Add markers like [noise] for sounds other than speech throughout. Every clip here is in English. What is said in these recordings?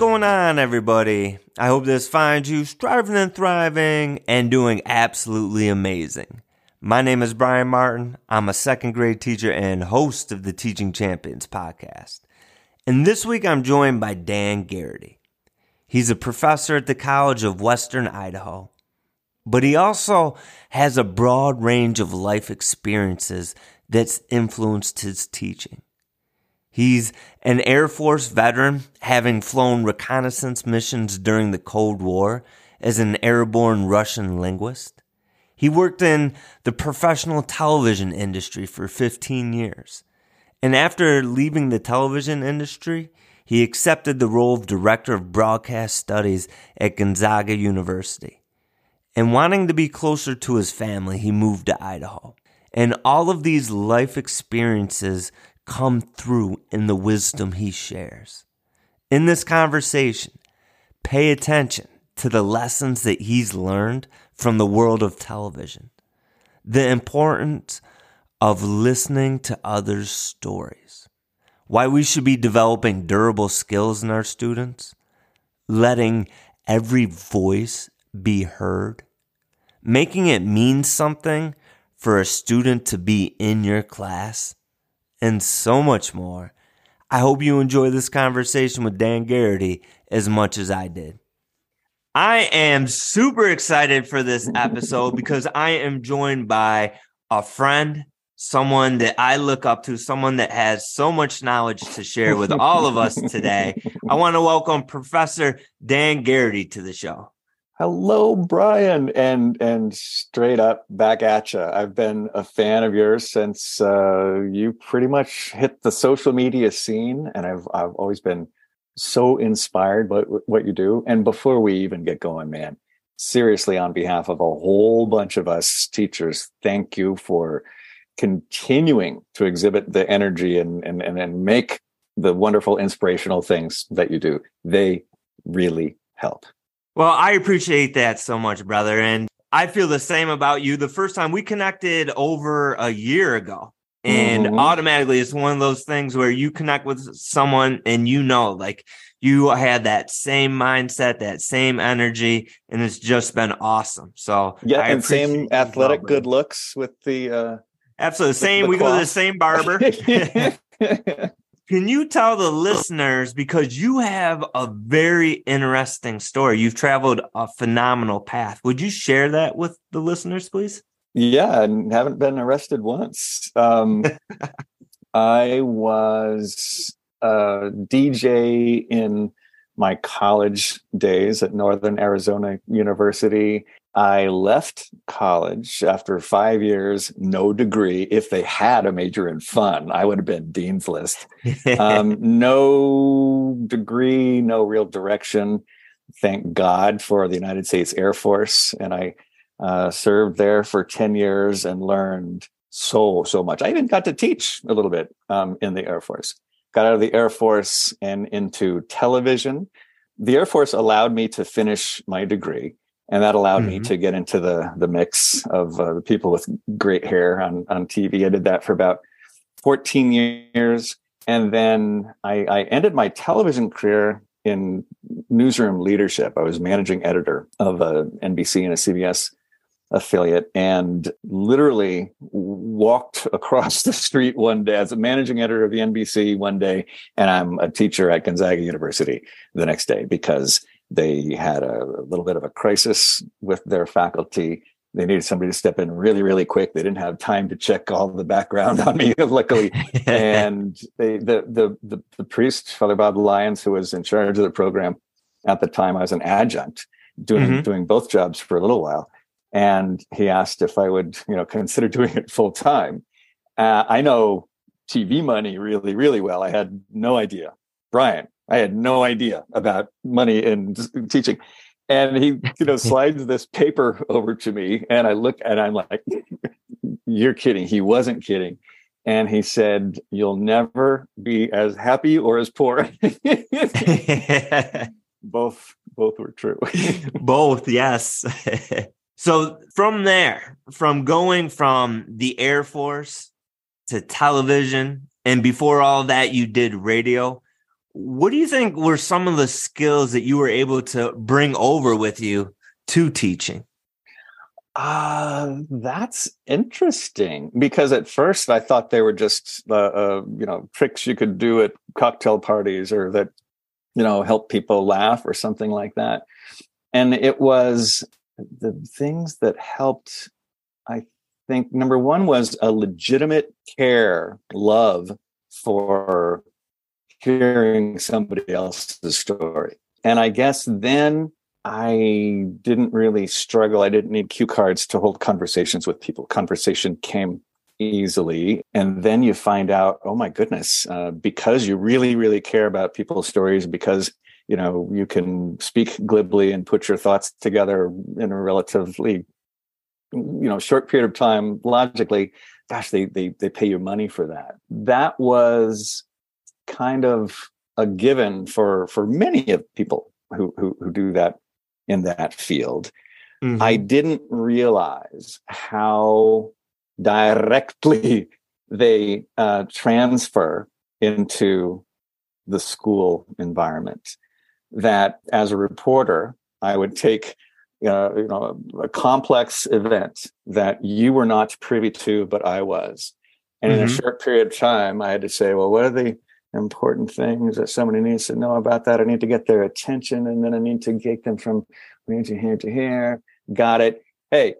Going on, everybody? I hope this finds you striving and thriving and doing absolutely amazing. My name is Brian Martin. I'm a second grade teacher and host of the Teaching Champions podcast. And this week I'm joined by Dan Garrity. He's a professor at the College of Western Idaho, but he also has a broad range of life experiences that's influenced his teaching. He's an Air Force veteran, having flown reconnaissance missions during the Cold War as an airborne Russian linguist. He worked in the professional television industry for 15 years. And after leaving the television industry, he accepted the role of Director of Broadcast Studies at Gonzaga University. And wanting to be closer to his family, he moved to Idaho. And all of these life experiences come through in the wisdom he shares. In this conversation, pay attention to the lessons that he's learned from the world of television, the importance of listening to others' stories, why we should be developing durable skills in our students, letting every voice be heard, making it mean something for a student to be in your class and so much more. I hope you enjoy this conversation with Dan Garrity as much as I did. I am super excited for this episode because I am joined by a friend, someone that I look up to, someone that has so much knowledge to share with all of us today. [laughs] I want to welcome Professor Dan Garrity to the show. Hello, Brian, and and straight up back at you. I've been a fan of yours since uh, you pretty much hit the social media scene, and I've I've always been so inspired by what you do. And before we even get going, man, seriously, on behalf of a whole bunch of us teachers, thank you for continuing to exhibit the energy and and and, and make the wonderful inspirational things that you do. They really help. Well, I appreciate that so much, brother. And I feel the same about you. The first time we connected over a year ago, and mm-hmm. automatically it's one of those things where you connect with someone and you know, like you had that same mindset, that same energy, and it's just been awesome. So, yeah, I and same athletic good looks with the, uh, absolutely the same. The we cloth. go to the same barber. [laughs] [laughs] Can you tell the listeners because you have a very interesting story? You've traveled a phenomenal path. Would you share that with the listeners, please? Yeah, and haven't been arrested once. Um, [laughs] I was a DJ in my college days at Northern Arizona University. I left college after five years, no degree. If they had a major in fun, I would have been dean's list. um, [laughs] no degree, no real direction. Thank God for the United States Air Force. And I uh, served there for 10 years and learned so, so much. I even got to teach a little bit um, in the Air Force. Got out of the Air Force and into television. The Air Force allowed me to finish my degree and that allowed mm-hmm. me to get into the the mix of uh, the people with great hair on on TV. I did that for about 14 years, and then I, I ended my television career in newsroom leadership. I was managing editor of a NBC and a CBS affiliate and literally walked across the street one day as a managing editor of the NBC one day and I'm a teacher at Gonzaga University the next day because they had a, a little bit of a crisis with their faculty. They needed somebody to step in really, really quick. They didn't have time to check all the background [laughs] on me, luckily. [laughs] and they, the, the, the, the priest, Father Bob Lyons, who was in charge of the program at the time, I was an adjunct doing, mm-hmm. doing both jobs for a little while. And he asked if I would, you know, consider [laughs] doing it full time. Uh, I know TV money really, really well. I had no idea. Brian, I had no idea about money and teaching. And he, you know, [laughs] slides this paper over to me, and I look and I'm like, "You're kidding." He wasn't kidding, and he said, "You'll never be as happy or as poor." [laughs] both, both were true. [laughs] both, yes. so from there, from going from the Air Force to television, and before all that, you did radio what do you think were some of the skills that you were able to bring over with you to teaching? Uh, that's interesting because at first I thought they were just, uh, uh, you know, tricks you could do at cocktail parties or that, you know, help people laugh or something like that. And it was the things that helped, I think, number one was a legitimate care, love for hearing somebody else's story. And I guess then I didn't really struggle. I didn't need cue cards to hold conversations with people. Conversation came easily. And then you find out, oh my goodness, uh, because you really, really care about people's stories, because you know you can speak glibly and put your thoughts together in a relatively you know short period of time logically gosh they they they pay you money for that that was kind of a given for for many of people who who, who do that in that field. Mm-hmm. I didn't realize how directly [laughs] they uh, transfer into the school environment. That as a reporter, I would take uh, you know a complex event that you were not privy to, but I was, and mm-hmm. in a mm-hmm. short period of time, I had to say, well, what are the important things that somebody needs to know about that. I need to get their attention and then I need to get them from here to here to here. Got it. Hey,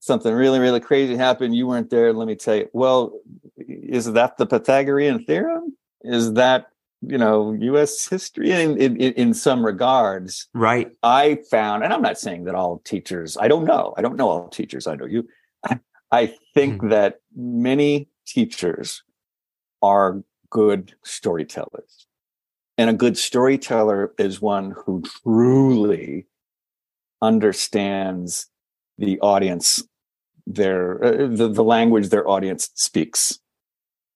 something really, really crazy happened. You weren't there. Let me tell you. Well, is that the Pythagorean theorem? Is that, you know, US history in, in, in some regards? Right. I found, and I'm not saying that all teachers, I don't know. I don't know all teachers. I know you. I think mm-hmm. that many teachers are good storytellers. And a good storyteller is one who truly understands the audience, their uh, the, the language their audience speaks.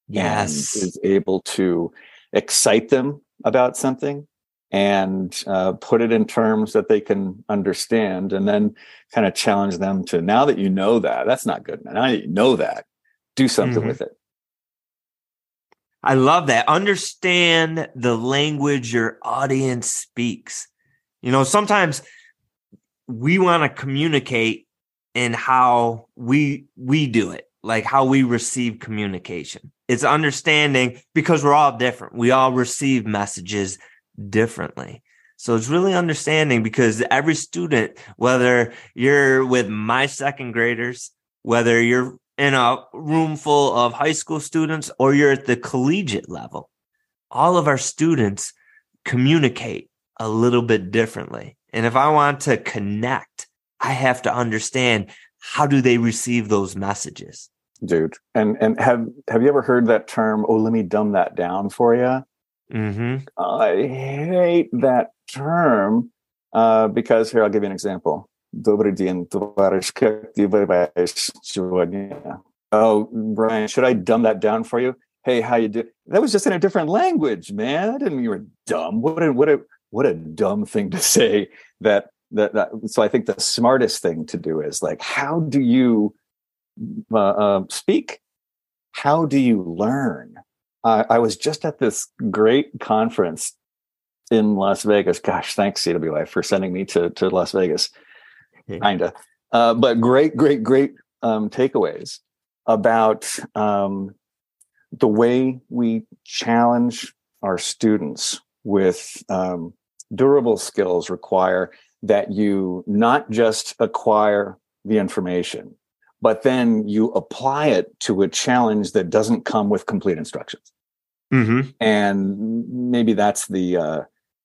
Yes, is able to excite them about something and uh, put it in terms that they can understand, and then kind of challenge them to now that you know that that's not good. Now that you know that, do something mm-hmm. with it. I love that. Understand the language your audience speaks. You know, sometimes we want to communicate in how we we do it, like how we receive communication. It's understanding because we're all different. We all receive messages differently. So it's really understanding because every student, whether you're with my second graders, whether you're in a room full of high school students or you're at the collegiate level, all of our students communicate a little bit differently. And if I want to connect, I have to understand how do they receive those messages? Dude, and and have have you ever heard that term? Oh, let me dumb that down for you. Mm-hmm. I hate that term uh, because here I'll give you an example. Добрый день, товарищ. Как ты сегодня? Oh, Brian, should I dumb that down for you? Hey, how you do? That was just in a different language, man. I didn't mean you were dumb. What a what a what a dumb thing to say. That that, that so I think the smartest thing to do is like, how do you uh, uh, speak? How do you learn? Uh, I was just at this great conference in Las Vegas. Gosh, thanks CWI for sending me to to Las Vegas kinda. Uh, but great, great, great um, takeaways about um, the way we challenge our students with um, durable skills require that you not just acquire the information, but then you apply it to a challenge that doesn't come with complete instructions. Mm-hmm. And maybe that's the uh,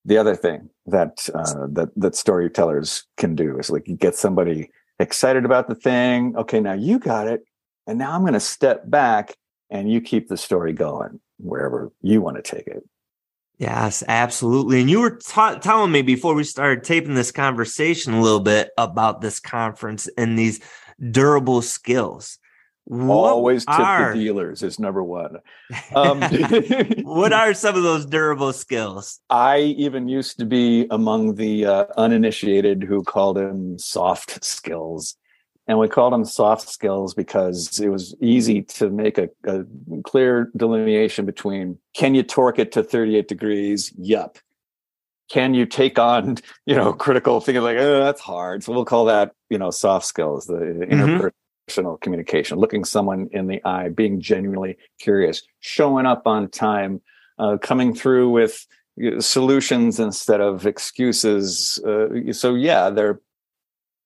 the other thing that uh, that that storytellers can do is like you get somebody excited about the thing. Okay, now you got it, and now I'm going to step back and you keep the story going wherever you want to take it. Yes, absolutely. And you were telling me before we started taping this conversation a little bit about this conference and these durable skills. What Always tip are, the dealers is number one. Um, [laughs] what are some of those durable skills? I even used to be among the uh, uninitiated who called them soft skills. and we called them soft skills because it was easy to make a, a, clear delineation between can you torque it to 38 degrees yup can you take on [laughs] you know critical things like oh that's hard so we'll call that you know soft skills the mm-hmm. Communication looking someone in the eye being genuinely curious showing up on time uh, coming through with solutions instead of excuses uh, so yeah they're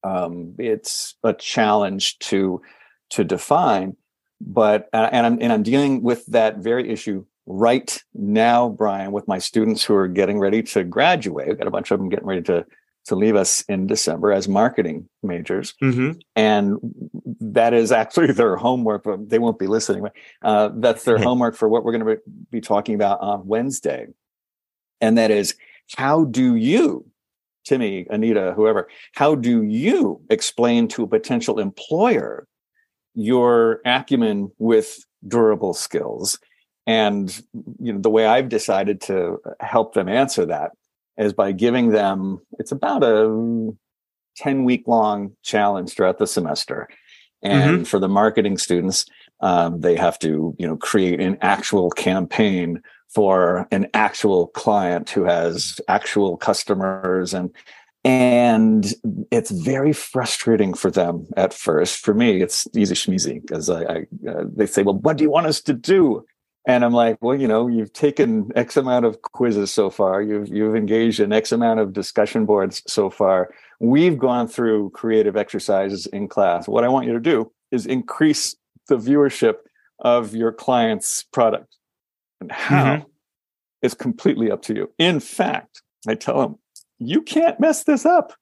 um, it's a challenge to to define but and I'm and I'm dealing with that very issue right now, Brian, with my students who are getting ready to graduate. We've got a bunch of them getting ready to to leave us in December as marketing majors, mm-hmm. and that is actually their homework. But they won't be listening. Uh, that's their [laughs] homework for what we're going to be talking about on Wednesday, and that is how do you, Timmy, Anita, whoever, how do you explain to a potential employer your acumen with durable skills? And you know, the way I've decided to help them answer that is by giving them it's about a 10 week long challenge throughout the semester. And mm-hmm. for the marketing students, um, they have to, you know, create an actual campaign for an actual client who has actual customers and and it's very frustrating for them at first. For me, it's easy schmeezy because I, I uh, they say, "Well, what do you want us to do?" And I'm like, well, you know, you've taken X amount of quizzes so far. You've you've engaged in X amount of discussion boards so far. We've gone through creative exercises in class. What I want you to do is increase the viewership of your client's product. And how mm-hmm. is completely up to you. In fact, I tell them, you can't mess this up.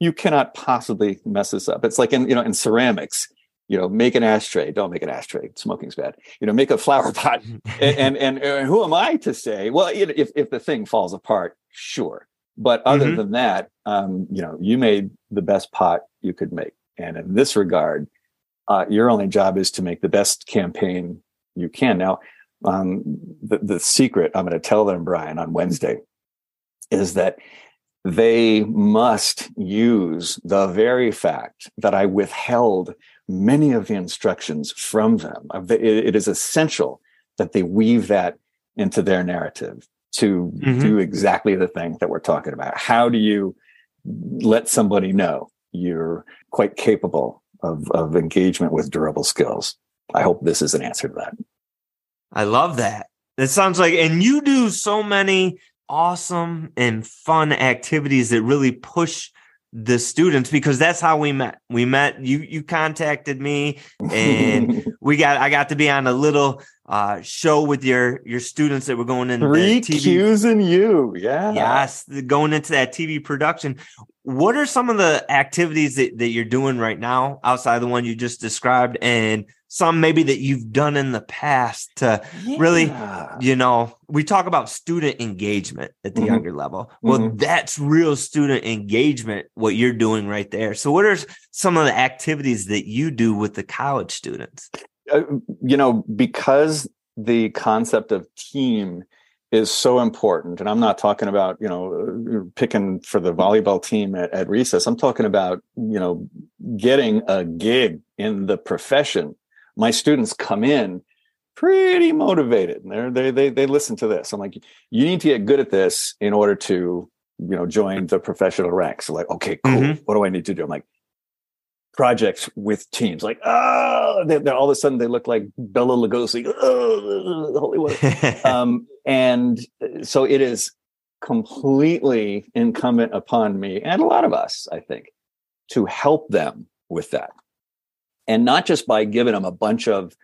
You cannot possibly mess this up. It's like in, you know, in ceramics you know, make an ashtray. Don't make an ashtray. Smoking's bad. You know, make a flower pot. [laughs] and, and, and who am I to say? Well, if if the thing falls apart, sure. But other mm-hmm. than that, um, you know, you made the best pot you could make. And in this regard, uh, your only job is to make the best campaign you can. Now, um, the, the secret I'm going to tell them, Brian, on Wednesday is that they must use the very fact that I withheld many of the instructions from them. It is essential that they weave that into their narrative to mm-hmm. do exactly the thing that we're talking about. How do you let somebody know you're quite capable of, of engagement with durable skills? I hope this is an answer to that. I love that. It sounds like, and you do so many awesome and fun activities that really push the students because that's how we met. We met you you contacted me and [laughs] we got I got to be on a little uh, show with your your students that were going in three Q's and you. Yeah. Yes, going into that TV production. What are some of the activities that, that you're doing right now outside the one you just described and some maybe that you've done in the past to yeah. really, you know, we talk about student engagement at the mm-hmm. younger level. Well, mm-hmm. that's real student engagement, what you're doing right there. So, what are some of the activities that you do with the college students? Uh, you know, because the concept of team is so important and i'm not talking about you know picking for the volleyball team at, at recess i'm talking about you know getting a gig in the profession my students come in pretty motivated and they they they listen to this. I'm like, you need to get good at this in order to you know join the professional ranks. So like, okay, cool. Mm-hmm. What do I need to do? I'm like, projects with teams. Like, oh, they, all of a sudden they look like Bela Lugosi. Oh, Hollywood. [laughs] um, and so it is completely incumbent upon me and a lot of us, I think, to help them with that and not just by giving them a bunch of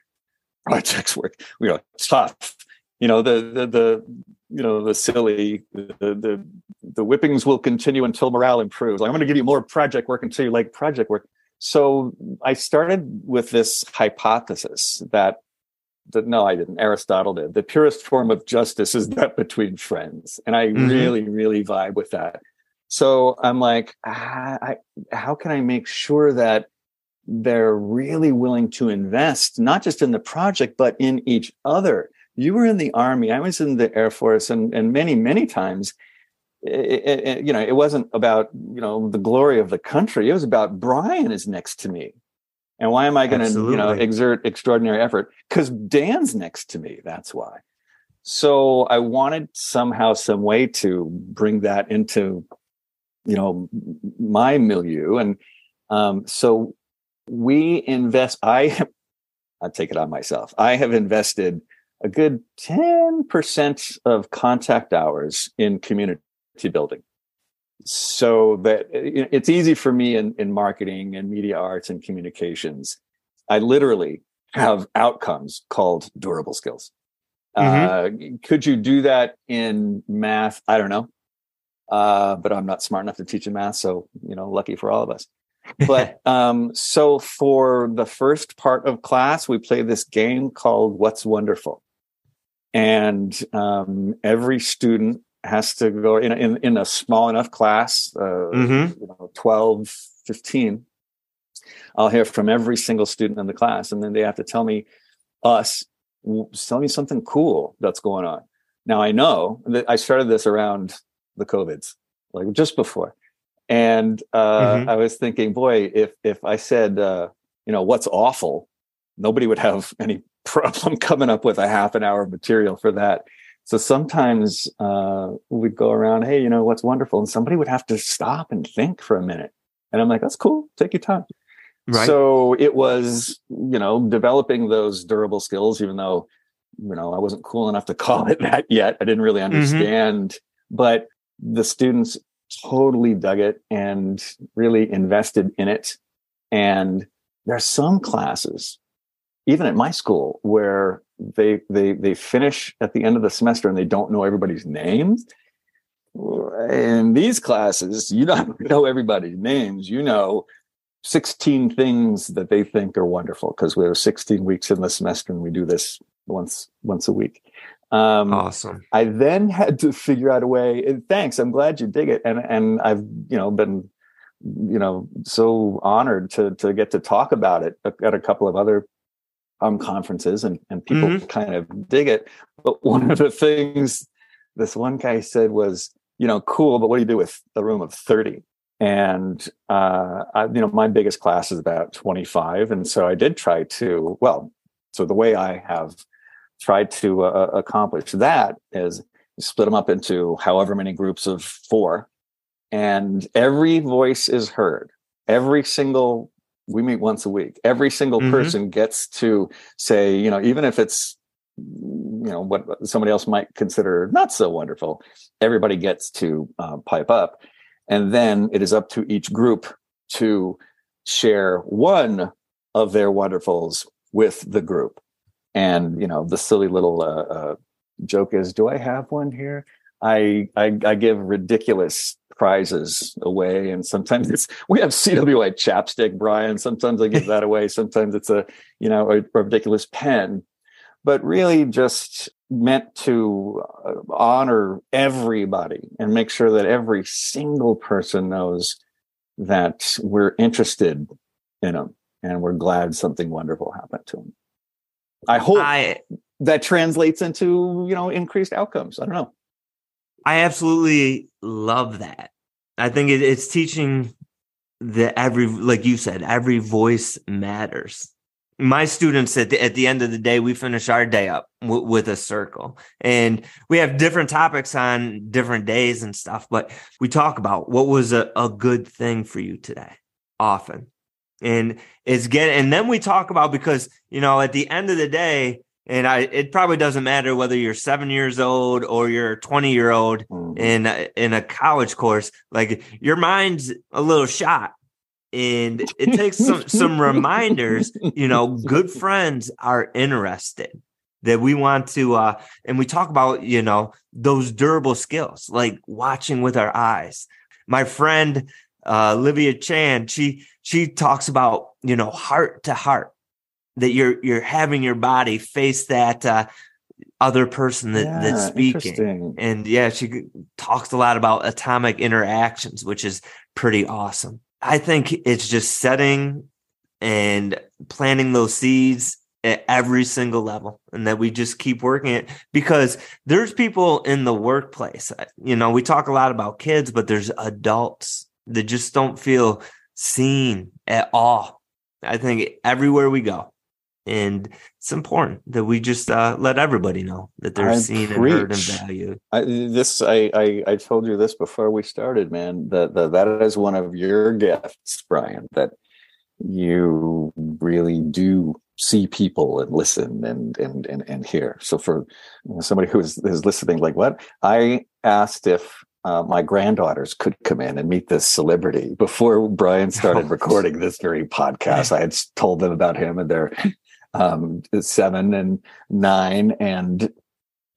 projects work, you know, stuff. You know, the the the you know the silly the the the whippings will continue until morale improves. Like I'm going to give you more project work until you like project work. So I started with this hypothesis that that no, I didn't. Aristotle did. The purest form of justice is that between friends, and I mm-hmm. really, really vibe with that. So I'm like, ah, I, how can I make sure that they're really willing to invest not just in the project but in each other you were in the army i was in the air force and, and many many times it, it, you know, it wasn't about you know the glory of the country. It was about Brian is next to me, and why am I going to you know exert extraordinary effort? Because Dan's next to me. That's why. So I wanted somehow, some way to bring that into, you know, my milieu, and um, so we invest. I I take it on myself. I have invested a good 10% of contact hours in community building. So that it's easy for me in, in marketing and media arts and communications. I literally have outcomes called durable skills. Mm-hmm. Uh, could you do that in math? I don't know. Uh, but I'm not smart enough to teach in math. So, you know, lucky for all of us. But [laughs] um, so for the first part of class, we play this game called What's Wonderful. And um, every student has to go in, in, in a small enough class, uh, mm-hmm. you know, 12, 15. I'll hear from every single student in the class, and then they have to tell me, us, tell me something cool that's going on. Now I know that I started this around the COVIDs, like just before. And uh, mm-hmm. I was thinking, boy, if if I said, uh, you know, what's awful, nobody would have [laughs] any [laughs] problem coming up with a half an hour of material for that. So sometimes uh, we'd go around, hey, you know, what's wonderful, and somebody would have to stop and think for a minute, and I'm like, that's cool, take your time. Right. So it was, you know, developing those durable skills, even though, you know, I wasn't cool enough to [laughs] call it that yet. I didn't really mm-hmm. understand, mm-hmm. but the students totally dug it and really invested in it. And there are some classes, even at my school, where they they they finish at the end of the semester and they don't know everybody's names. In these classes, you don't [laughs] know everybody's names. You know 16 things that they think are wonderful because we have 16 weeks in the semester and we do this once once a week. Um, awesome. I then had to figure out a way. thanks, I'm glad you dig it, and and I've you know been you know so honored to to get to talk about it at a couple of other um, conferences, and and people mm-hmm. kind of dig it. But one of the things this one guy said was, you know, cool, but what do you do with a room of thirty? And uh, I, you know, my biggest class is about twenty five, and so I did try to well. So the way I have tried to uh, accomplish that is split them up into however many groups of four and every voice is heard every single we meet once a week. Every single mm-hmm. person gets to say you know even if it's you know what somebody else might consider not so wonderful everybody gets to uh, pipe up. And then it is up to each group to share one of their wonderfuls with the group. And you know the silly little uh, uh, joke is do i have one here? I, I, I give ridiculous prizes away and sometimes it's we have CWI chapstick brian sometimes i give [laughs] that away sometimes it's a you know a, a ridiculous pen but really just meant to uh, honor everybody and make sure that every single person knows that we're interested in them and we're glad something wonderful happened to them I hope I, that translates into, you know, increased outcomes. I don't know. I absolutely love that. I think it, it's teaching that every, like you said, every voice matters. My students at the, at the end of the day, we finish our day up w- with a circle and we have different topics on different days and stuff, but we talk about what was a, a good thing for you today often and it's get and then we talk about because you know at the end of the day and I it probably doesn't matter whether you're 7 years old or you're 20 year old mm-hmm. in in a college course like your mind's a little shot. And it takes some some reminders you know good [laughs] friends are interested that we want to uh and we talk about you know those durable skills like watching with our eyes. My friend uh Livia Chan she she talks about you know heart to heart that you're you're having your body face that uh, other person that, yeah, that's speaking and yeah she talks a lot about atomic interactions which is pretty awesome i think it's just setting and planting those seeds at every single level and that we just keep working it because there's people in the workplace. You know, we talk a lot about kids, but there's adults that just don't feel seen at all. I think everywhere we go, and it's important that we just uh, let everybody know that they're I seen preach. and heard and valued. I, this I, I, I told you this before we started, man. That that is one of your gifts, Brian. That you really do see people and listen and and and, and hear. So for somebody who is, is listening, like what I asked if uh, my granddaughters could come in and meet this celebrity before Brian started [laughs] recording this very podcast. I had told them about him and they're um, seven and nine, and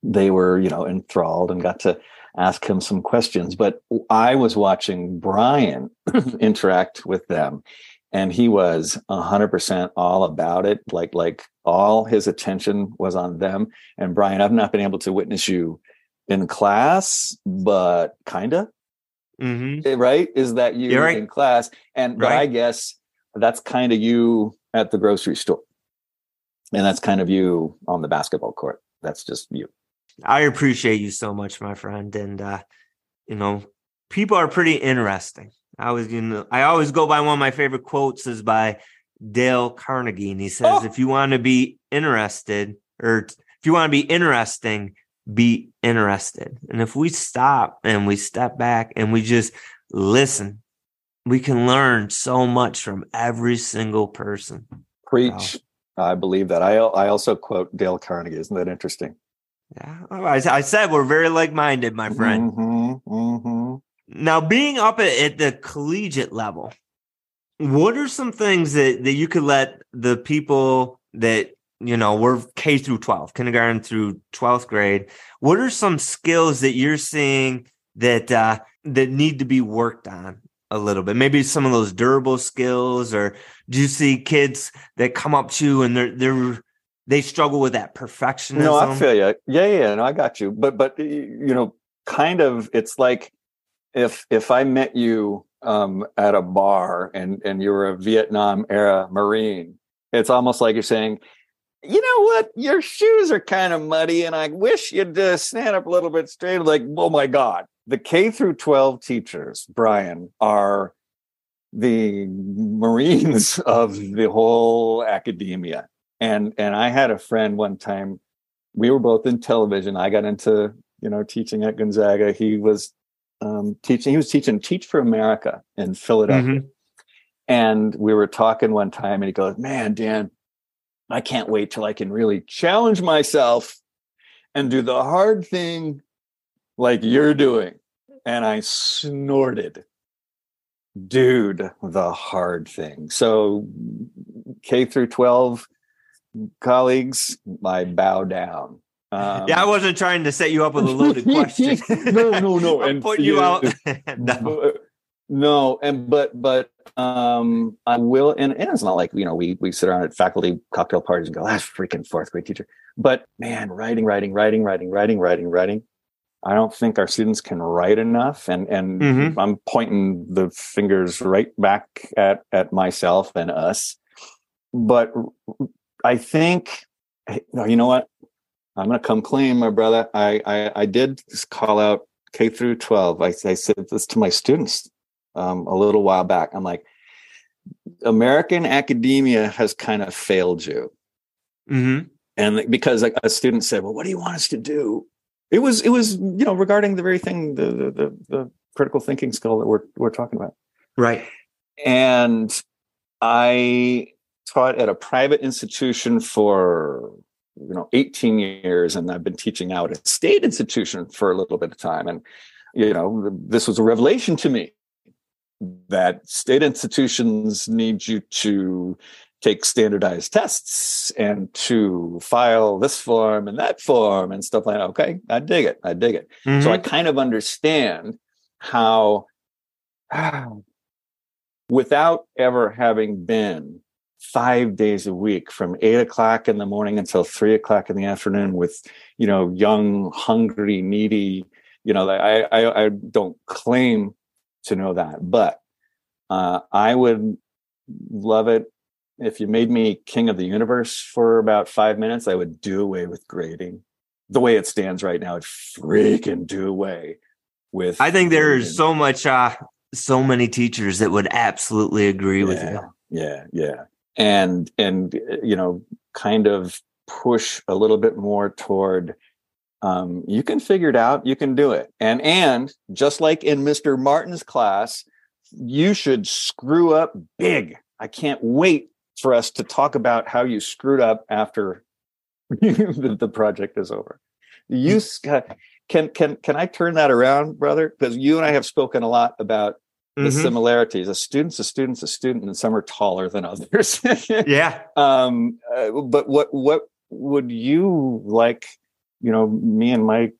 they were, you know, enthralled and got to ask him some questions. But I was watching Brian [clears throat] interact with them, and he was hundred percent all about it. Like, like all his attention was on them. And Brian, I've not been able to witness you in class, but kinda. Mm-hmm. Eh, right? Is that you right. in class? And right. but I guess that's kind of you at the grocery store. And that's kind of you on the basketball court. That's just you. I appreciate you so much, my friend. And uh, you know, people are pretty interesting. I was, you know, I always go by one of my favorite quotes is by Dale Carnegie, and he says, oh. "If you want to be interested, or if you want to be interesting, be interested. And if we stop and we step back and we just listen, we can learn so much from every single person. Preach. I believe that. I I also quote Dale Carnegie. Isn't that interesting? Yeah, I, I said we're very like minded, my friend. Mm-hmm, mm-hmm. Now, being up at, at the collegiate level, what are some things that that you could let the people that you know we're K through 12, kindergarten through 12th grade. What are some skills that you're seeing that uh, that need to be worked on a little bit? Maybe some of those durable skills, or do you see kids that come up to you and they're they're they struggle with that perfectionism? No, I feel you. Yeah, yeah, no, I got you. But but you know, kind of, it's like if if I met you um, at a bar and and you were a Vietnam era Marine, it's almost like you're saying, you know what? Your shoes are kind of muddy, and I wish you'd uh, stand up a little bit straight. Like, oh my God, the K through 12 teachers, Brian, are the Marines [laughs] of the whole academia. And and I had a friend one time. We were both in television. I got into you know teaching at Gonzaga. He was um, teaching. He was teaching Teach for America in Philadelphia. Mm-hmm. And we were talking one time, and he goes, "Man, Dan, I can't wait till I can really challenge myself and do the hard thing like you're doing. And I snorted, dude, the hard thing. So, K through 12 colleagues, I bow down. Um, yeah, I wasn't trying to set you up with a loaded [laughs] question. no, no, no. [laughs] and put you out. [laughs] no. No, and but but um I will and, and it's not like you know we we sit around at faculty cocktail parties and go, that's freaking fourth grade teacher. But man, writing, writing, writing, writing, writing, writing, writing. I don't think our students can write enough. And and mm-hmm. I'm pointing the fingers right back at at myself and us. But I think you know what? I'm gonna come clean, my brother. I I, I did call out K through 12. I, I said this to my students um, a little while back. I'm like, American academia has kind of failed you. Mm-hmm. And because like, a student said, "Well, what do you want us to do?" It was it was you know regarding the very thing the the the, the critical thinking skill that we're we're talking about, right? And I taught at a private institution for you know 18 years, and I've been teaching out at a state institution for a little bit of time, and you know this was a revelation to me that state institutions need you to take standardized tests and to file this form and that form and stuff like that. Okay, I dig it. I dig it. Mm-hmm. So I mm-hmm. kind of understand how, [sighs] without ever having been five days a week from eight o'clock in the morning until three o'clock in the afternoon with, you know, young, hungry, needy, you know, I, I, I don't claim to know that, but uh, I would love it if you made me king of the universe for about five minutes, I would do away with grading. The way it stands right now, I'd freaking do away with. I think there is so much, uh, so many teachers that would absolutely agree yeah, with you. Yeah, yeah, and and you know, kind of push a little bit more toward um, you can figure it out you can do it and and just like in mr martin's class you should screw up big i can't wait for us to talk about how you screwed up after [laughs] the, the project is over. You can can can i turn that around brother? Because you and i have spoken a lot about the mm-hmm. similarities. A student's a student's a student and some are taller than others. [laughs] Yeah. Um uh, but what what would you like you know me and my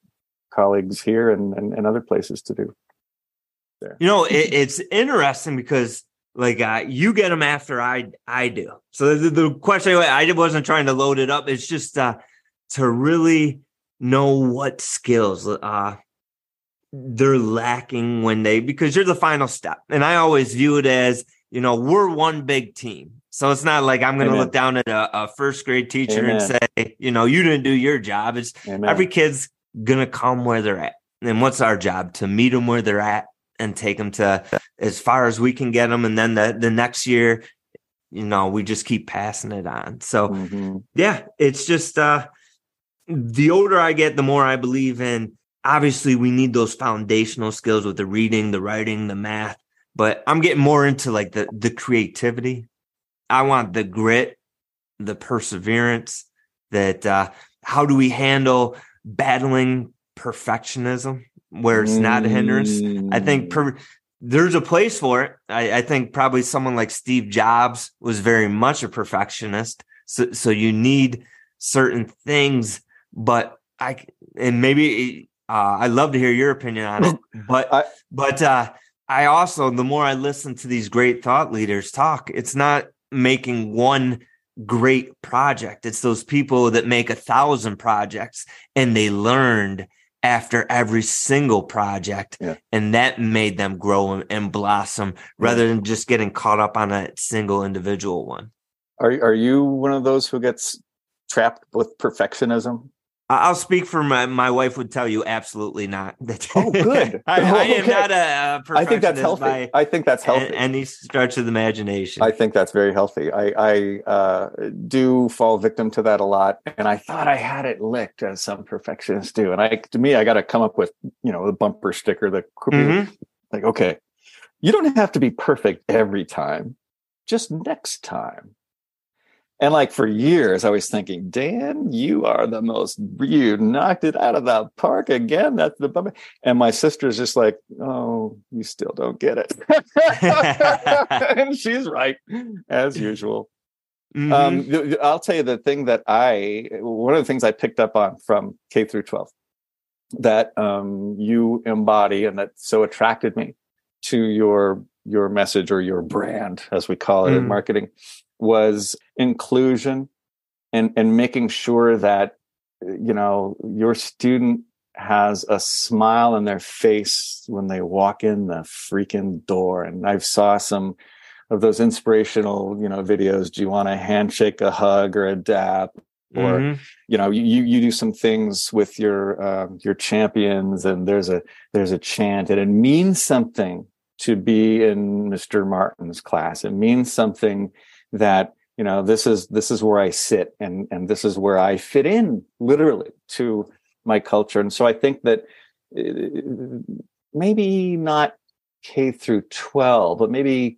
colleagues here and, and, and other places to do there. you know it, it's interesting because like uh, you get them after i i do so the, the question i wasn't trying to load it up it's just uh to really know what skills uh they're lacking when they because you're the final step and i always view it as you know we're one big team so it's not like I'm going to look down at a, a first grade teacher Amen. and say, you know, you didn't do your job. It's Amen. every kid's going to come where they're at. And what's our job? To meet them where they're at and take them to as far as we can get them. And then the, the next year, you know, we just keep passing it on. So mm-hmm. yeah, it's just, uh, the older I get, the more I believe in. Obviously, we need those foundational skills with the reading, the writing, the math. But I'm getting more into like the the creativity I want the grit, the perseverance that uh, how do we handle battling perfectionism where it's not a hindrance? I think per, there's a place for it. I, I, think probably someone like Steve Jobs was very much a perfectionist. So, so you need certain things, but I, and maybe, uh, I'd love to hear your opinion on it, [laughs] but, I, but, uh, I also, the more I listen to these great thought leaders talk, it's not making one great project. It's those people that make a thousand projects and they learned after every single project yeah. and that made them grow and blossom rather than just getting caught up on a single individual one. Are are you one of those who gets trapped with perfectionism? I'll speak for my my wife would tell you absolutely not. [laughs] oh, good. [laughs] I, I am [laughs] okay. not a, a I think that's healthy. I think that's healthy. Any stretch of the imagination. I think that's very healthy. I I uh, do fall victim to that a lot, and I thought I had it licked as some perfectionists do. And I to me, I got to come up with you know the bumper sticker, the mm-hmm. like okay, you don't have to be perfect every time. Just next time and like for years, I was thinking, Dan, you are the most, you knocked it out of the park again. That's the bummer. And my sister's just like, oh, you still don't get it. [laughs] and she's right, as usual. Mm-hmm. Um, I'll tell you the thing that I, one of the things I picked up on from K through 12 that um, you embody and that so attracted me to your your message or your brand, as we call it mm. in marketing, was inclusion and and making sure that you know your student has a smile on their face when they walk in the freaking door. And i've saw some of those inspirational you know videos. Do you want a handshake a hug or a dap or mm-hmm. you know you you do some things with your uh, your champions and there's a there's a chant and it means something to be in mr martin's class. It means something that you know this is this is where i sit and and this is where i fit in literally to my culture. And so i think that uh, maybe not k through 12 but maybe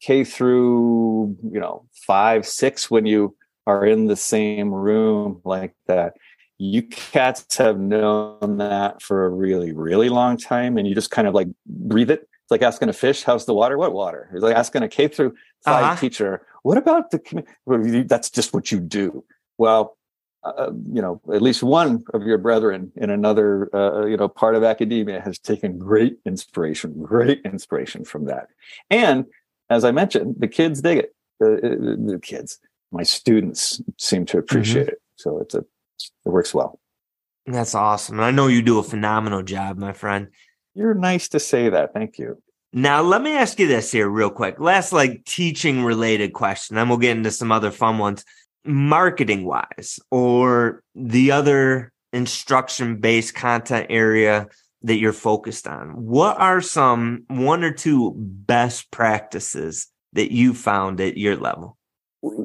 k through you know 5 6 when you are in the same room like that. You cats have known that for a really really long time and you just kind of like breathe it. It's like asking a fish how's the water? What water? It's like asking a k through 5 uh-huh. teacher what about the community? that's just what you do. Well uh, you know at least one of your brethren in another uh, you know part of academia has taken great inspiration great inspiration from that. And as i mentioned the kids dig it. The, the kids my students seem to appreciate mm-hmm. it. So it's a it works well. That's awesome. And i know you do a phenomenal job my friend. You're nice to say that. Thank you Now, let me ask you this here real quick. Last, like teaching related question, then we'll get into some other fun ones. Marketing wise, or the other instruction based content area that you're focused on, what are some one or two best practices that you found at your level?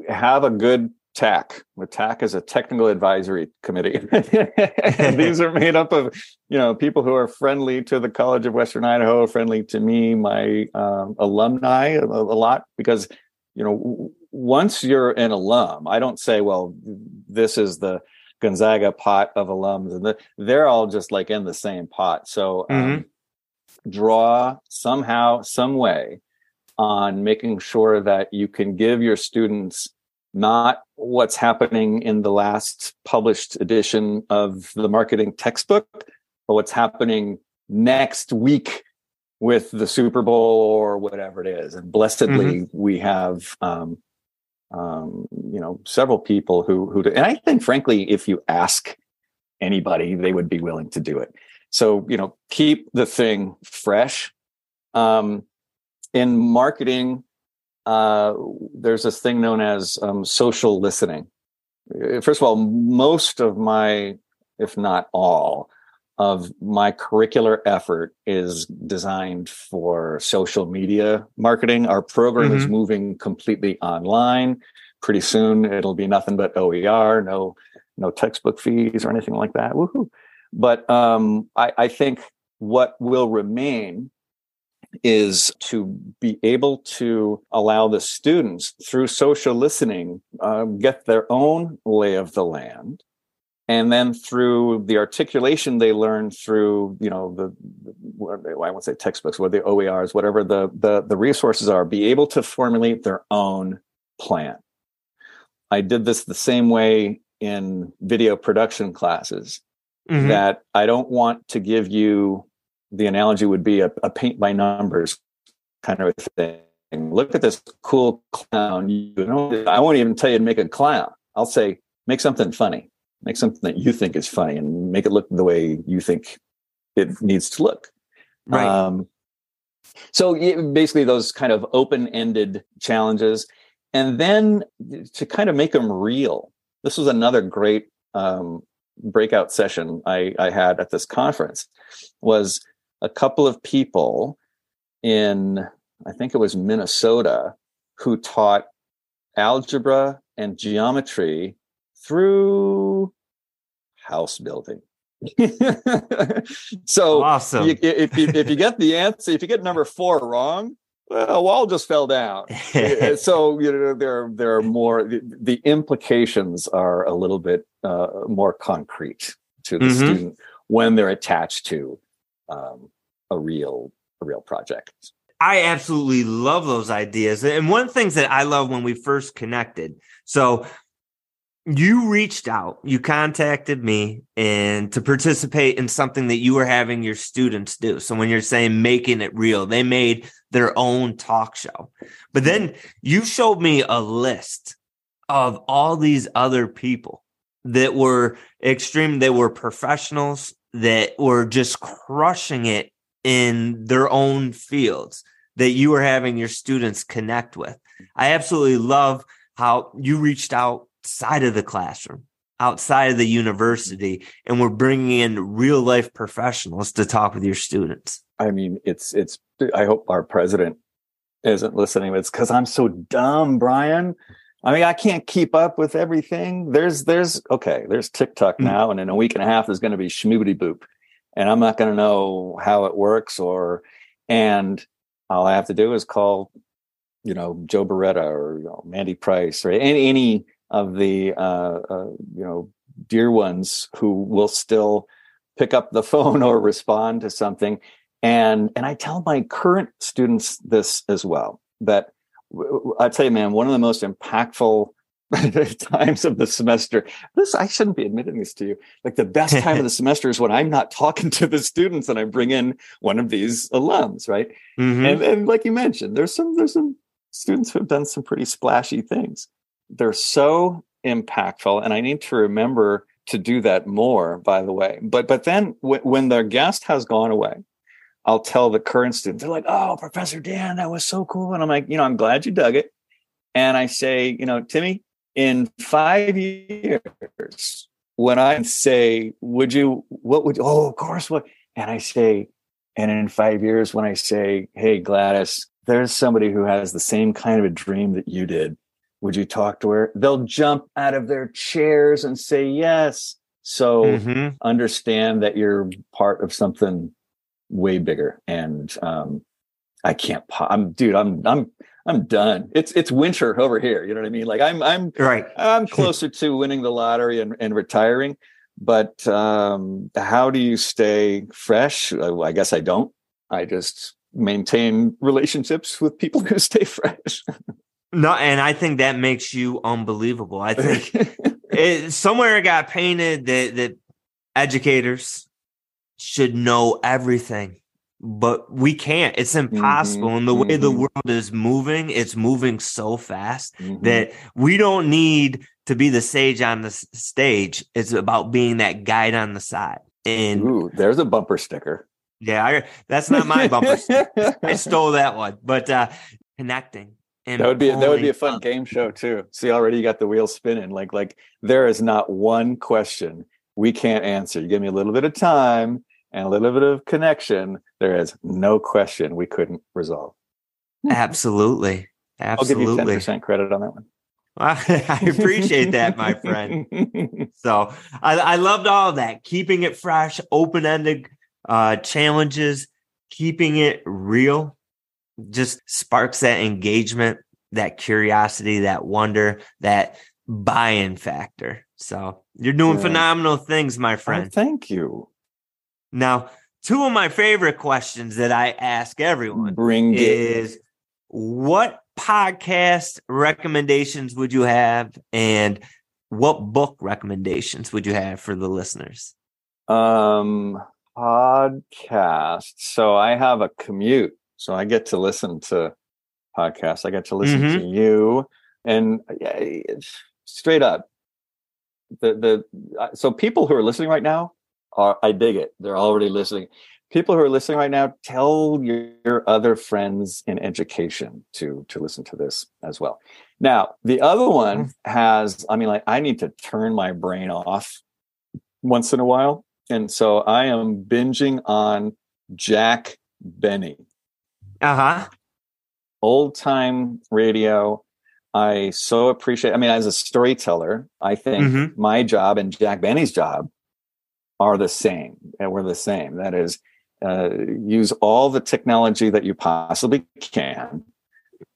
Have a good TAC. The TAC is a technical advisory committee. [laughs] [laughs] these are made up of, you know, people who are friendly to the College of Western Idaho, friendly to me, my um, alumni a, a, lot, because, you know, once you're an alum, I don't say, well, this is the Gonzaga pot of alums, and the, they're all just like in the same pot. So um, mm-hmm. draw somehow, some way on making sure that you can give your students not what's happening in the last published edition of the marketing textbook, but what's happening next week with the Super Bowl or whatever it is. And blessedly, mm-hmm. we have, um, um, you know, several people who who, do, and I think, frankly, if you ask anybody, they would be willing to do it. So, you know, keep the thing fresh. Um, in marketing, uh, there's this thing known as um, social listening. Uh, first of all, most of my, if not all, of my curricular effort is designed for social media marketing. Our program mm-hmm. is moving completely online. Pretty soon, it'll be nothing but OER, no no textbook fees or anything like that. Woohoo! But um, I, I think what will remain is to be able to allow the students through social listening uh, get their own lay of the land and then through the articulation they learn through you know the, the i won't say textbooks or the oers whatever the, the the resources are be able to formulate their own plan i did this the same way in video production classes mm-hmm. that i don't want to give you the analogy would be a, a paint by numbers kind of thing. Look at this cool clown. You know, I won't even tell you to make a clown. I'll say, make something funny. Make something that you think is funny and make it look the way you think it needs to look. Right. Um, so basically, those kind of open-ended challenges, and then to kind of make them real. This was another great um, breakout session I, I had at this conference. Was a couple of people in, I think it was Minnesota, who taught algebra and geometry through house building. [laughs] so awesome. You, if, you, if you get the answer, if you get number four wrong, well, a wall just fell down. [laughs] so you know there there are more. The, the implications are a little bit uh, more concrete to the mm-hmm. student when they're attached to um, a real a real project. I absolutely love those ideas. And one of the things that I love when we first connected. So you reached out, you contacted me and to participate in something that you were having your students do. So when you're saying making it real, they made their own talk show. But then you showed me a list of all these other people that were extreme, they were professionals that were just crushing it in their own fields that you were having your students connect with. I absolutely love how you reached outside of the classroom, outside of the university, and we're bringing in real life professionals to talk with your students. I mean, it's, it's, I hope our president isn't listening. It's because I'm so dumb, Brian. I mean, I can't keep up with everything. There's, there's, okay, there's TikTok mm. now, and in a week and a half, there's going to be Schmoobity Boop and I'm not going to know how it works or, and all I have to do is call, you know, Joe Beretta or you know, Mandy Price or any, any of the, uh, uh, you know, dear ones who will still pick up the [laughs] phone or respond to something. And, and I tell my current students this as well, that I tell you, man, one of the most impactful [laughs] times of the semester. This I shouldn't be admitting this to you. Like the best time of the [laughs] semester is when I'm not talking to the students and I bring in one of these alums, right? Mm-hmm. And, and like you mentioned, there's some there's some students who have done some pretty splashy things. They're so impactful, and I need to remember to do that more. By the way, but but then w- when their guest has gone away, I'll tell the current students, they're like, oh, Professor Dan, that was so cool. And I'm like, you know, I'm glad you dug it. And I say, you know, Timmy, in five years, when I say, would you, what would, oh, of course, what? And I say, and in five years, when I say, hey, Gladys, there's somebody who has the same kind of a dream that you did. Would you talk to her? They'll jump out of their chairs and say yes. So mm-hmm. understand that you're part of something way bigger. And um, I can't. I'm, dude. I'm. I'm. I'm done. It's it's winter over here. You know what I mean? Like I'm. I'm right. I'm closer to winning the lottery and, and retiring. But um, how do you stay fresh? I guess I don't. I just maintain relationships with people who [laughs] stay fresh. no, and I think that makes you unbelievable. I think [laughs] it, somewhere it got painted that that educators should know everything but we can't. It's impossible. Mm-hmm, and the way mm-hmm. the world is moving it's moving so fast mm-hmm. that we don't need to be the sage on the stage. It's about being that guide on the side. And Ooh, there's a bumper sticker. Yeah I, that's not my bumper sticker. I [laughs] stole that one. But uh connecting and that would be that would be a fun up. game show too. See already you got the wheel spinning. Like like there is not one question we can't answer. You give me a little bit of time and a little bit of connection, there is no question we couldn't resolve. Absolutely. [laughs] Absolutely. I'll give you 10% credit on that one. [laughs] I appreciate that, my friend. [laughs] So I, I loved all of that. Keeping it fresh, open ended uh, challenges, keeping it real just sparks that engagement, that curiosity, that wonder, that buy in factor. So you're doing yeah. phenomenal things, my friend. Oh, thank you. Now, two of my favorite questions that I ask everyone Bring is what podcast recommendations would you have and what book recommendations would you have for the listeners? Um podcast. So I have a commute. So I get to listen to podcasts. I get to listen mm-hmm. to you and straight up the the so people who are listening right now are I dig it. They're already listening. People who are listening right now, tell your, your other friends in education to to listen to this as well. Now, the other one mm-hmm. has, I mean, like I need to turn my brain off once in a while. And so I am binging on Jack Benny. Uh-huh. Old time radio. I so appreciate I mean, as a storyteller, I think mm-hmm. my job and Jack Benny's job are the same and we're the same. That is uh, use all the technology that you possibly can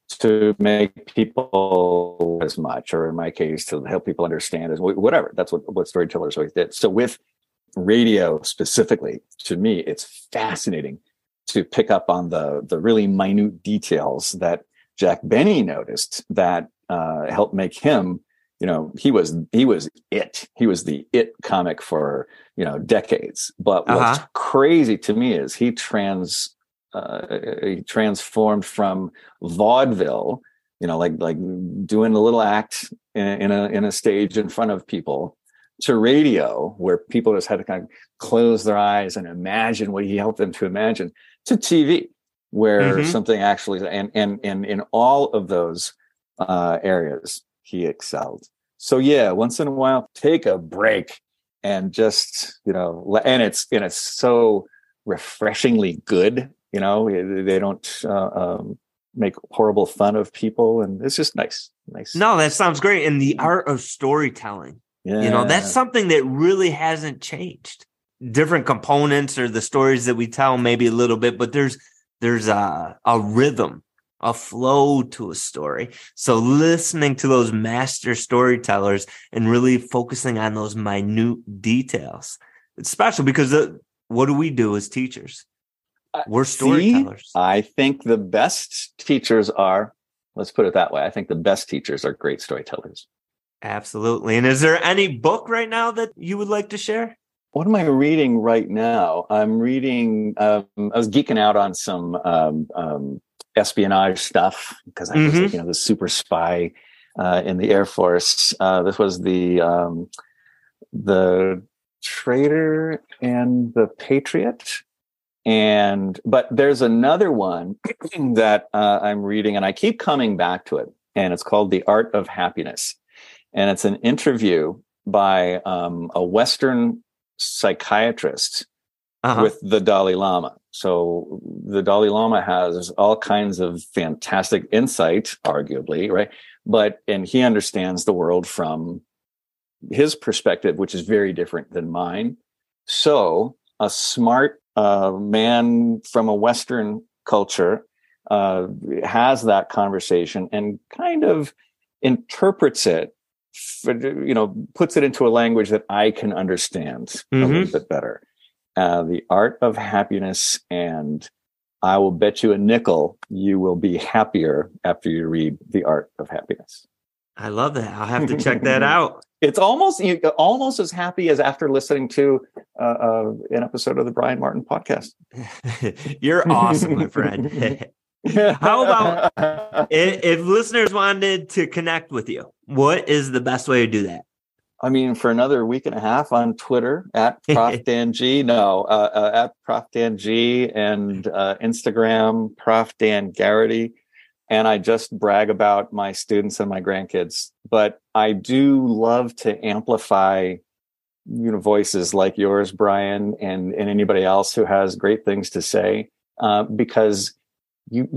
to make people as much or in my case to help people understand as whatever. That's what, what storytellers always did. So with radio specifically to me it's fascinating to pick up on the the really minute details that jack benny noticed that uh, helped make him you know he was he was it he was the it comic for you know decades but uh-huh. what's crazy to me is he trans uh, he transformed from vaudeville you know like like doing a little act in, in a in a stage in front of people to radio where people just had to kind of close their eyes and imagine what he helped them to imagine to tv where mm-hmm. something actually and and and in all of those uh, areas he excelled. So yeah, once in a while, take a break and just you know, and it's and it's so refreshingly good. You know, they don't uh, um, make horrible fun of people, and it's just nice, nice. No, that sounds great. And the art of storytelling, yeah. you know, that's something that really hasn't changed. Different components or the stories that we tell, maybe a little bit, but there's there's a a rhythm a flow to a story. So listening to those master storytellers and really focusing on those minute details. It's special because the, what do we do as teachers? Uh, We're storytellers. See, I think the best teachers are, let's put it that way. I think the best teachers are great storytellers. Absolutely. And is there any book right now that you would like to share? What am I reading right now? I'm reading, um, I was geeking out on some um, um, espionage stuff because I was mm-hmm. like, you know the super spy uh, in the Air Force. Uh, this was the um, the Traitor and the Patriot, And but there's another one [clears throat] that uh, I'm reading, and I keep coming back to it, and it's called "The Art of Happiness," and it's an interview by um, a Western psychiatrist uh-huh. with the Dalai Lama. So the Dalai Lama has all kinds of fantastic insight, arguably, right? But and he understands the world from his perspective, which is very different than mine. So a smart uh, man from a Western culture uh, has that conversation and kind of interprets it, you know, puts it into a language that I can understand mm-hmm. a little mm-hmm. bit better. Uh, the art of happiness and I will bet you a nickel you will be happier after you read The Art of Happiness. I love that. I'll have to check that [laughs] out. It's almost almost as happy as after listening to uh, uh, an episode of the Brian Martin podcast. [laughs] You're awesome, my friend. [laughs] How about if, if listeners wanted to connect with you? What is the best way to do that? I mean, for another week and a half on Twitter at [laughs] Prof Dan G. No, uh, uh, at Prof Dan G. and uh, Instagram Prof Dan Garrity. And I just brag about my students and my grandkids. But I do love to amplify, you know, voices like yours, Brian, and and anybody else who has great things to say, uh, because you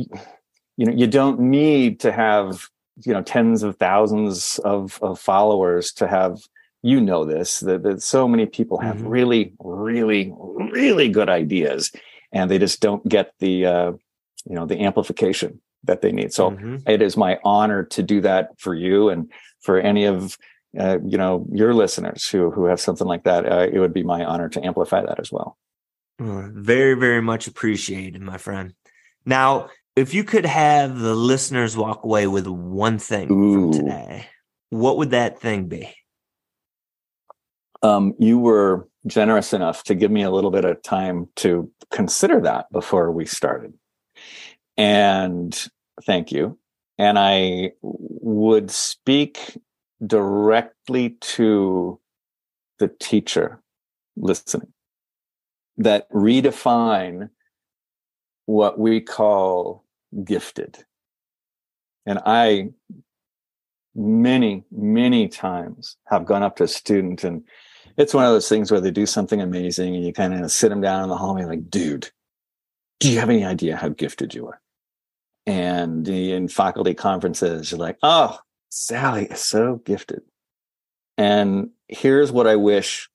you know you don't need to have you know tens of thousands of, of followers to have you know this that, that so many people have mm-hmm. really really really good ideas and they just don't get the uh, you know the amplification that they need so mm-hmm. it is my honor to do that for you and for any of uh, you know your listeners who who have something like that uh, it would be my honor to amplify that as well very very much appreciated my friend now if you could have the listeners walk away with one thing Ooh. from today what would that thing be um, you were generous enough to give me a little bit of time to consider that before we started. And thank you. And I would speak directly to the teacher listening that redefine what we call gifted. And I many, many times have gone up to a student and it's one of those things where they do something amazing and you kind of sit them down in the hallway like, dude, do you have any idea how gifted you are? And in faculty conferences, you're like, oh, Sally is so gifted. And here's what I wish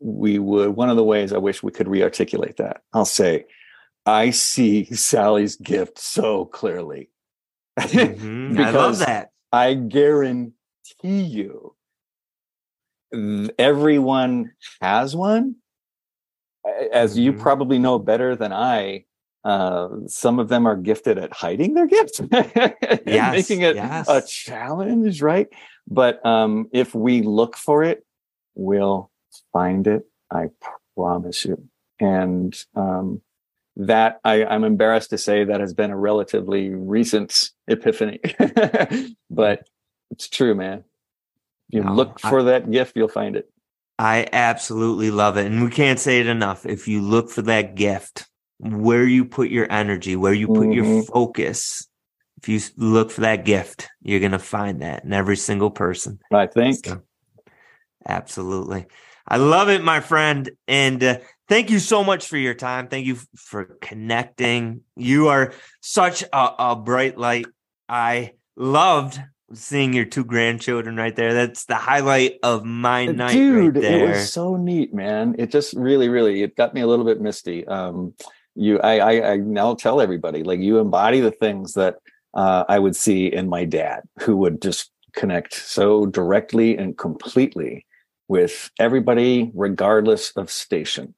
we would, one of the ways I wish we could rearticulate that. I'll say, I see Sally's gift so clearly. [laughs] Mm-hmm. I love that. I guarantee you everyone has one. As you mm-hmm. probably know better than I, uh, some of them are gifted at hiding their gifts, [laughs] yes, making it yes. a challenge, right? But um, if we look for it, we'll find it. I promise you. And um, that I, I'm embarrassed to say that has been a relatively recent epiphany, [laughs] but it's true, man you no, look for I, that gift, you'll find it. I absolutely love it. And we can't say it enough. If you look for that gift, where you put your energy, where you put mm-hmm. your focus, if you look for that gift, you're going to find that in every single person. I think. So, absolutely. I love it, my friend. And uh, thank you so much for your time. Thank you for connecting. You are such a, a bright light. I loved seeing your two grandchildren right there. That's the highlight of my uh, night. Dude, right it was so neat, man. It just really, really, it got me a little bit misty. Um, you, I, I, I now tell everybody like you embody the things that uh, I would see in my dad, who would just connect so directly and completely with everybody, regardless of station.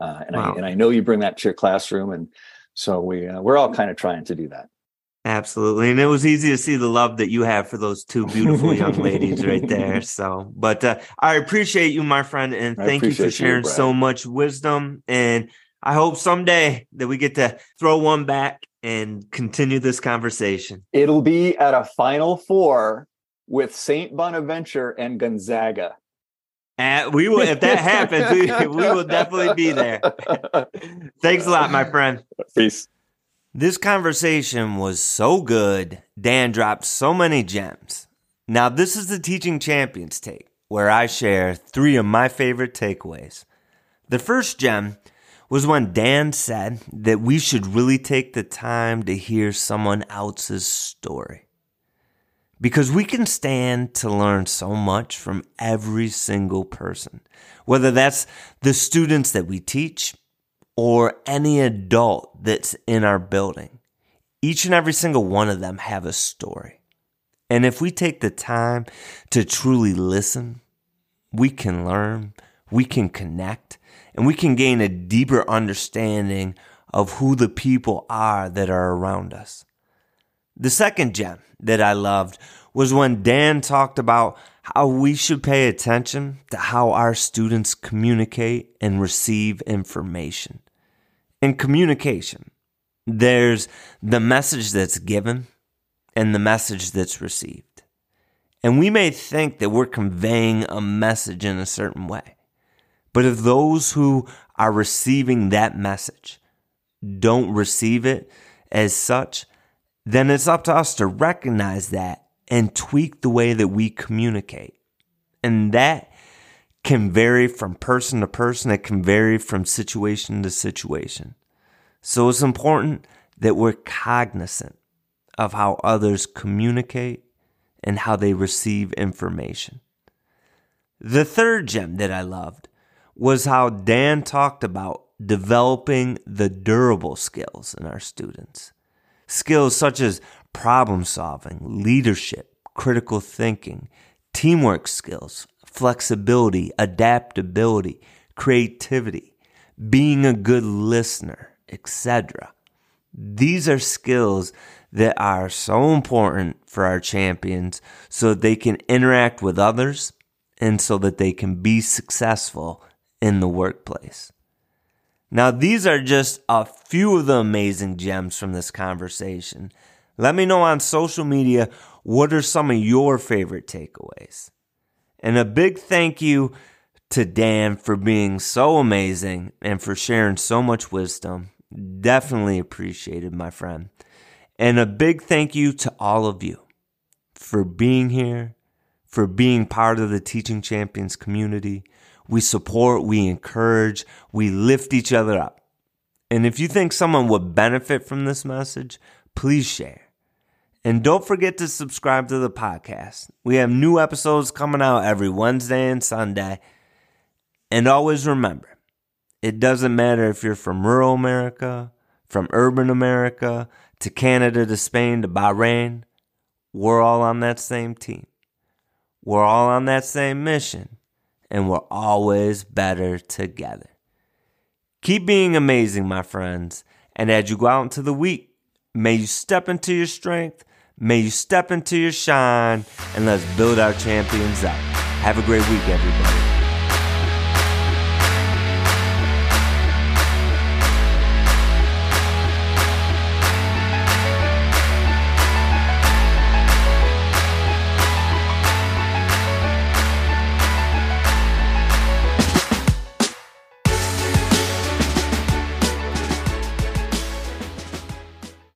Uh, and wow. I and I know you bring that to your classroom, and so we uh, we're all kind of trying to do that. Absolutely. And it was easy to see the love that you have for those two beautiful young ladies right there. [laughs] So, but uh, I appreciate you, my friend, and thank you for sharing you, so much wisdom. And I hope someday that we get to throw one back and continue this conversation. It'll be at a final four with St. Bonaventure and Gonzaga. And we will, if that happens, we, we will definitely be there. [laughs] Thanks a lot, my friend. Peace. This conversation was so good. Dan dropped so many gems. Now, this is the Teaching Champions take, where I share three of my favorite takeaways. The first gem was when Dan said that we should really take the time to hear someone else's story. Because we can stand to learn so much from every single person, whether that's the students that we teach or any adult that's in our building. Each and every single one of them have a story. And if we take the time to truly listen, we can learn, we can connect, and we can gain a deeper understanding of who the people are that are around us. The second gem that I loved was when Dan talked about how we should pay attention to how our students communicate and receive information in communication, there's the message that's given and the message that's received. And we may think that we're conveying a message in a certain way. But if those who are receiving that message don't receive it as such, then it's up to us to recognize that and tweak the way that we communicate. And that can vary from person to person. It can vary from situation to situation. So it's important that we're cognizant of how others communicate and how they receive information. The third gem that I loved was how Dan talked about developing the durable skills in our students. Skills such as problem solving, leadership, critical thinking, teamwork skills, flexibility, adaptability, creativity, being a good listener, etc. These are skills that are so important for our champions so that they can interact with others and so that they can be successful in the workplace. Now, these are just a few of the amazing gems from this conversation. Let me know on social media what are some of your favorite takeaways. And a big thank you to Dan for being so amazing and for sharing so much wisdom. Definitely appreciated, my friend. And a big thank you to all of you for being here, for being part of the Teaching Champions community. We support, we encourage, we lift each other up. And if you think someone would benefit from this message, please share. And don't forget to subscribe to the podcast. We have new episodes coming out every Wednesday and Sunday. And always remember, it doesn't matter if you're from rural America, from urban America, to Canada, to Spain, to Bahrain. We're all on that same team. We're all on that same mission. And we're always better together. Keep being amazing, my friends. And as you go out into the week, may you step into your strength May you step into your shine and let's build our champions up. Have a great week, everybody.